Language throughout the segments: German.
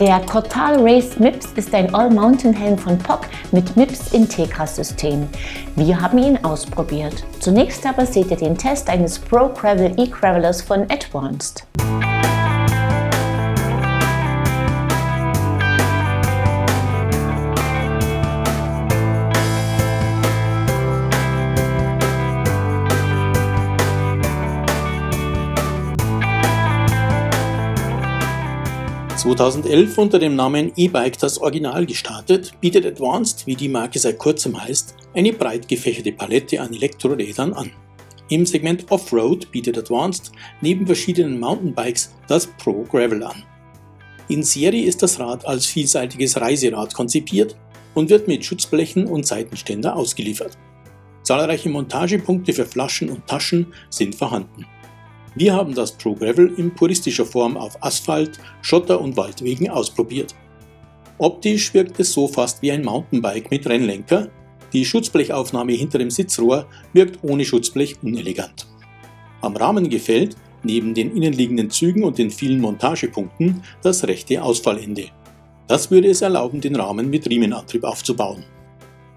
Der Cortal Race MIPS ist ein All-Mountain-Helm von POC mit MIPS Integra-System. Wir haben ihn ausprobiert. Zunächst aber seht ihr den Test eines Pro Gravel E-Gravelers von Advanced. 2011 unter dem Namen E-Bike das Original gestartet, bietet Advanced, wie die Marke seit kurzem heißt, eine breit gefächerte Palette an Elektrorädern an. Im Segment Offroad bietet Advanced neben verschiedenen Mountainbikes das Pro Gravel an. In Serie ist das Rad als vielseitiges Reiserad konzipiert und wird mit Schutzblechen und Seitenständer ausgeliefert. Zahlreiche Montagepunkte für Flaschen und Taschen sind vorhanden. Wir haben das Pro Gravel in puristischer Form auf Asphalt, Schotter und Waldwegen ausprobiert. Optisch wirkt es so fast wie ein Mountainbike mit Rennlenker. Die Schutzblechaufnahme hinter dem Sitzrohr wirkt ohne Schutzblech unelegant. Am Rahmen gefällt, neben den innenliegenden Zügen und den vielen Montagepunkten, das rechte Ausfallende. Das würde es erlauben, den Rahmen mit Riemenantrieb aufzubauen.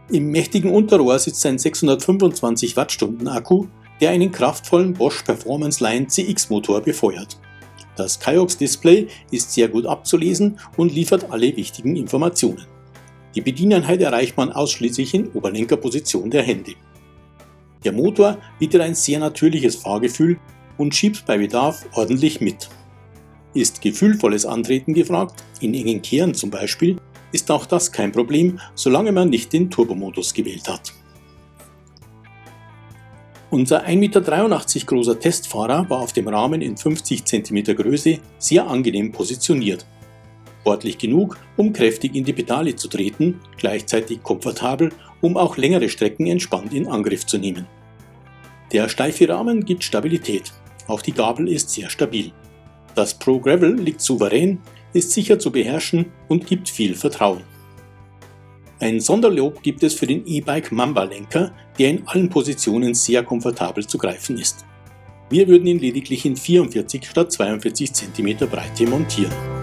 Im mächtigen Unterrohr sitzt ein 625 Wattstunden Akku, der einen kraftvollen Bosch Performance Line CX Motor befeuert. Das Kiox Display ist sehr gut abzulesen und liefert alle wichtigen Informationen. Die Bedieneinheit erreicht man ausschließlich in Oberlenkerposition der Hände. Der Motor bietet ein sehr natürliches Fahrgefühl und schiebt bei Bedarf ordentlich mit. Ist gefühlvolles Antreten gefragt, in engen Kehren zum Beispiel, ist auch das kein Problem, solange man nicht den Turbomodus gewählt hat. Unser 1,83 Meter großer Testfahrer war auf dem Rahmen in 50 cm Größe sehr angenehm positioniert. Sportlich genug, um kräftig in die Pedale zu treten, gleichzeitig komfortabel, um auch längere Strecken entspannt in Angriff zu nehmen. Der steife Rahmen gibt Stabilität, auch die Gabel ist sehr stabil. Das Pro Gravel liegt souverän, ist sicher zu beherrschen und gibt viel Vertrauen. Ein Sonderlob gibt es für den E-Bike Mamba Lenker, der in allen Positionen sehr komfortabel zu greifen ist. Wir würden ihn lediglich in 44 statt 42 cm Breite montieren.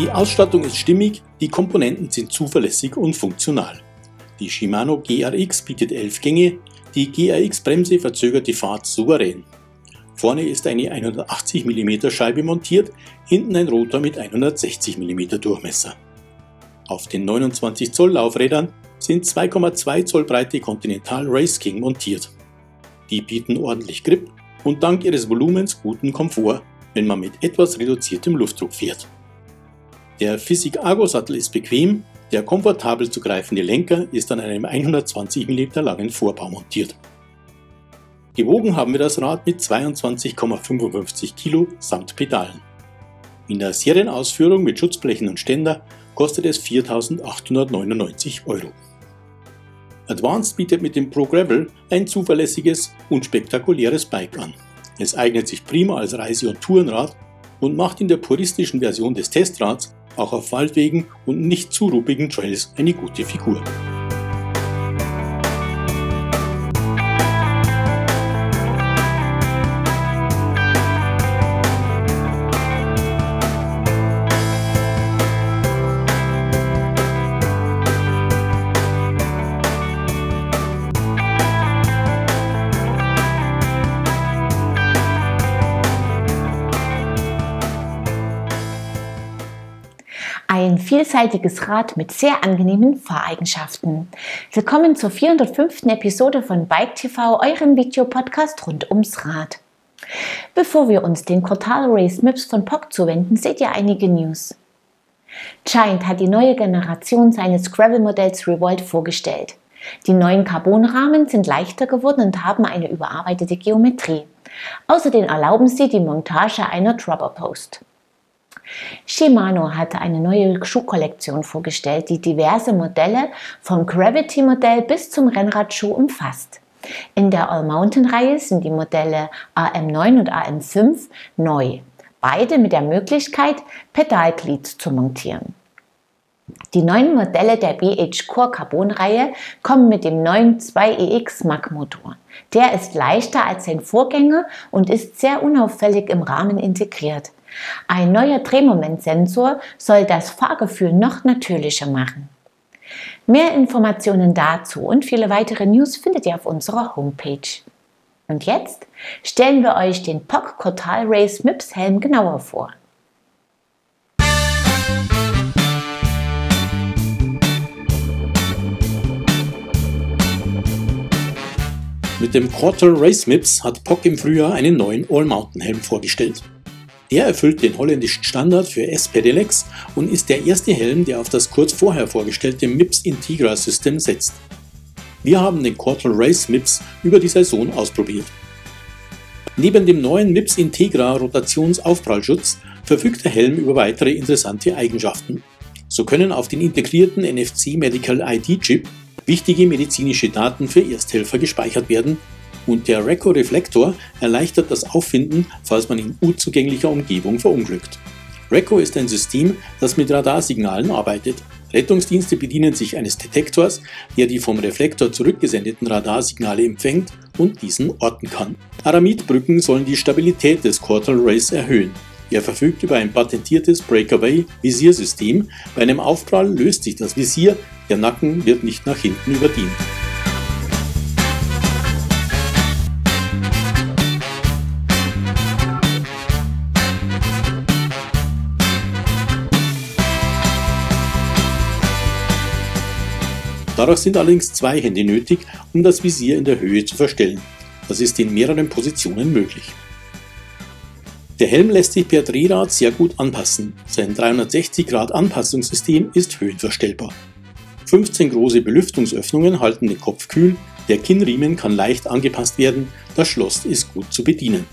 Die Ausstattung ist stimmig, die Komponenten sind zuverlässig und funktional. Die Shimano GRX bietet 11 Gänge, die GRX-Bremse verzögert die Fahrt souverän. Vorne ist eine 180 mm Scheibe montiert, hinten ein Rotor mit 160 mm Durchmesser. Auf den 29 Zoll Laufrädern sind 2,2 Zoll breite Continental Race King montiert. Die bieten ordentlich Grip und dank ihres Volumens guten Komfort, wenn man mit etwas reduziertem Luftdruck fährt. Der Physik Argo Sattel ist bequem, der komfortabel zu greifende Lenker ist an einem 120 mm langen Vorbau montiert. Gewogen haben wir das Rad mit 22,55 Kilo samt Pedalen. In der Serienausführung mit Schutzblechen und Ständer kostet es 4.899 Euro. Advanced bietet mit dem Pro Gravel ein zuverlässiges und spektakuläres Bike an. Es eignet sich prima als Reise- und Tourenrad und macht in der puristischen Version des Testrads auch auf Waldwegen und nicht zu ruppigen Trails eine gute Figur. Vielseitiges Rad mit sehr angenehmen Fahreigenschaften. Willkommen zur 405. Episode von Bike TV, eurem Videopodcast rund ums Rad. Bevor wir uns den Cortal Race Mips von POC zuwenden, seht ihr einige News. Giant hat die neue Generation seines Gravel-Modells Revolt vorgestellt. Die neuen Carbonrahmen sind leichter geworden und haben eine überarbeitete Geometrie. Außerdem erlauben sie die Montage einer Dropper Post. Shimano hatte eine neue Schuhkollektion vorgestellt, die diverse Modelle vom Gravity-Modell bis zum Rennradschuh umfasst. In der All-Mountain-Reihe sind die Modelle AM9 und AM5 neu, beide mit der Möglichkeit, Pedalglied zu montieren. Die neuen Modelle der BH Core Carbon-Reihe kommen mit dem neuen 2EX Mag Motor. Der ist leichter als sein Vorgänger und ist sehr unauffällig im Rahmen integriert. Ein neuer Drehmomentsensor soll das Fahrgefühl noch natürlicher machen. Mehr Informationen dazu und viele weitere News findet ihr auf unserer Homepage. Und jetzt stellen wir euch den POC Cortal Race MIPS Helm genauer vor. Mit dem Quartal Race MIPS hat POC im Frühjahr einen neuen All-Mountain-Helm vorgestellt. Er erfüllt den holländischen Standard für S-Pedelecs und ist der erste Helm, der auf das kurz vorher vorgestellte MIPS Integra System setzt. Wir haben den Quartal Race MIPS über die Saison ausprobiert. Neben dem neuen MIPS Integra Rotationsaufprallschutz verfügt der Helm über weitere interessante Eigenschaften. So können auf den integrierten NFC Medical ID Chip wichtige medizinische Daten für Ersthelfer gespeichert werden und der Reco-Reflektor erleichtert das Auffinden, falls man in unzugänglicher Umgebung verunglückt. Reco ist ein System, das mit Radarsignalen arbeitet. Rettungsdienste bedienen sich eines Detektors, der die vom Reflektor zurückgesendeten Radarsignale empfängt und diesen orten kann. Aramidbrücken sollen die Stabilität des Quartal Race erhöhen. Er verfügt über ein patentiertes Breakaway-Visiersystem. Bei einem Aufprall löst sich das Visier, der Nacken wird nicht nach hinten überdient. Daraus sind allerdings zwei Hände nötig, um das Visier in der Höhe zu verstellen. Das ist in mehreren Positionen möglich. Der Helm lässt sich per Drehrad sehr gut anpassen. Sein 360 Grad Anpassungssystem ist höhenverstellbar. 15 große Belüftungsöffnungen halten den Kopf kühl, der Kinnriemen kann leicht angepasst werden, das Schloss ist gut zu bedienen.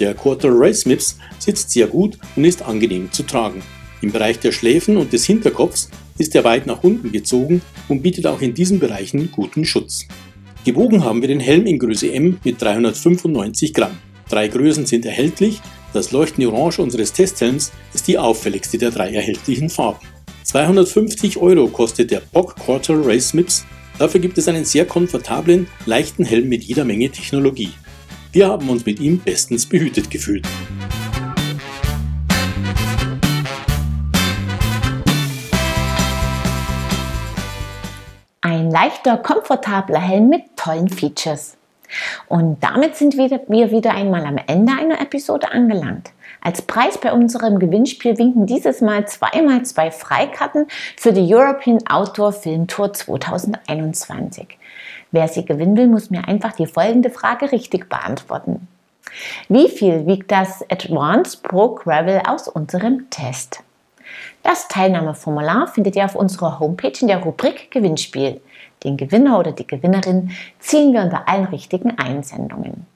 Der Quarter Race Mips sitzt sehr gut und ist angenehm zu tragen. Im Bereich der Schläfen und des Hinterkopfs ist er weit nach unten gezogen und bietet auch in diesen Bereichen guten Schutz. Gewogen haben wir den Helm in Größe M mit 395 Gramm. Drei Größen sind erhältlich, das leuchtende Orange unseres Testhelms ist die auffälligste der drei erhältlichen Farben. 250 Euro kostet der Bock Quarter Race Mips, dafür gibt es einen sehr komfortablen, leichten Helm mit jeder Menge Technologie. Wir haben uns mit ihm bestens behütet gefühlt. Leichter, komfortabler Helm mit tollen Features. Und damit sind wir wieder einmal am Ende einer Episode angelangt. Als Preis bei unserem Gewinnspiel winken dieses Mal zweimal zwei Freikarten für die European Outdoor Film Tour 2021. Wer sie gewinnen will, muss mir einfach die folgende Frage richtig beantworten. Wie viel wiegt das Advanced Pro Gravel aus unserem Test? Das Teilnahmeformular findet ihr auf unserer Homepage in der Rubrik Gewinnspiel. Den Gewinner oder die Gewinnerin ziehen wir unter allen richtigen Einsendungen.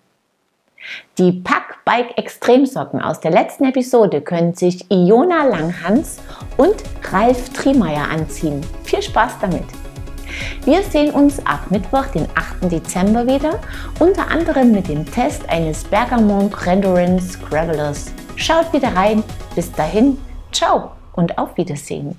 Die Pack Bike Extremsocken aus der letzten Episode können sich Iona Langhans und Ralf Triemeyer anziehen. Viel Spaß damit! Wir sehen uns ab Mittwoch, den 8. Dezember wieder, unter anderem mit dem Test eines Bergamont Rendurance Gravelers. Schaut wieder rein. Bis dahin, ciao! Und auf Wiedersehen.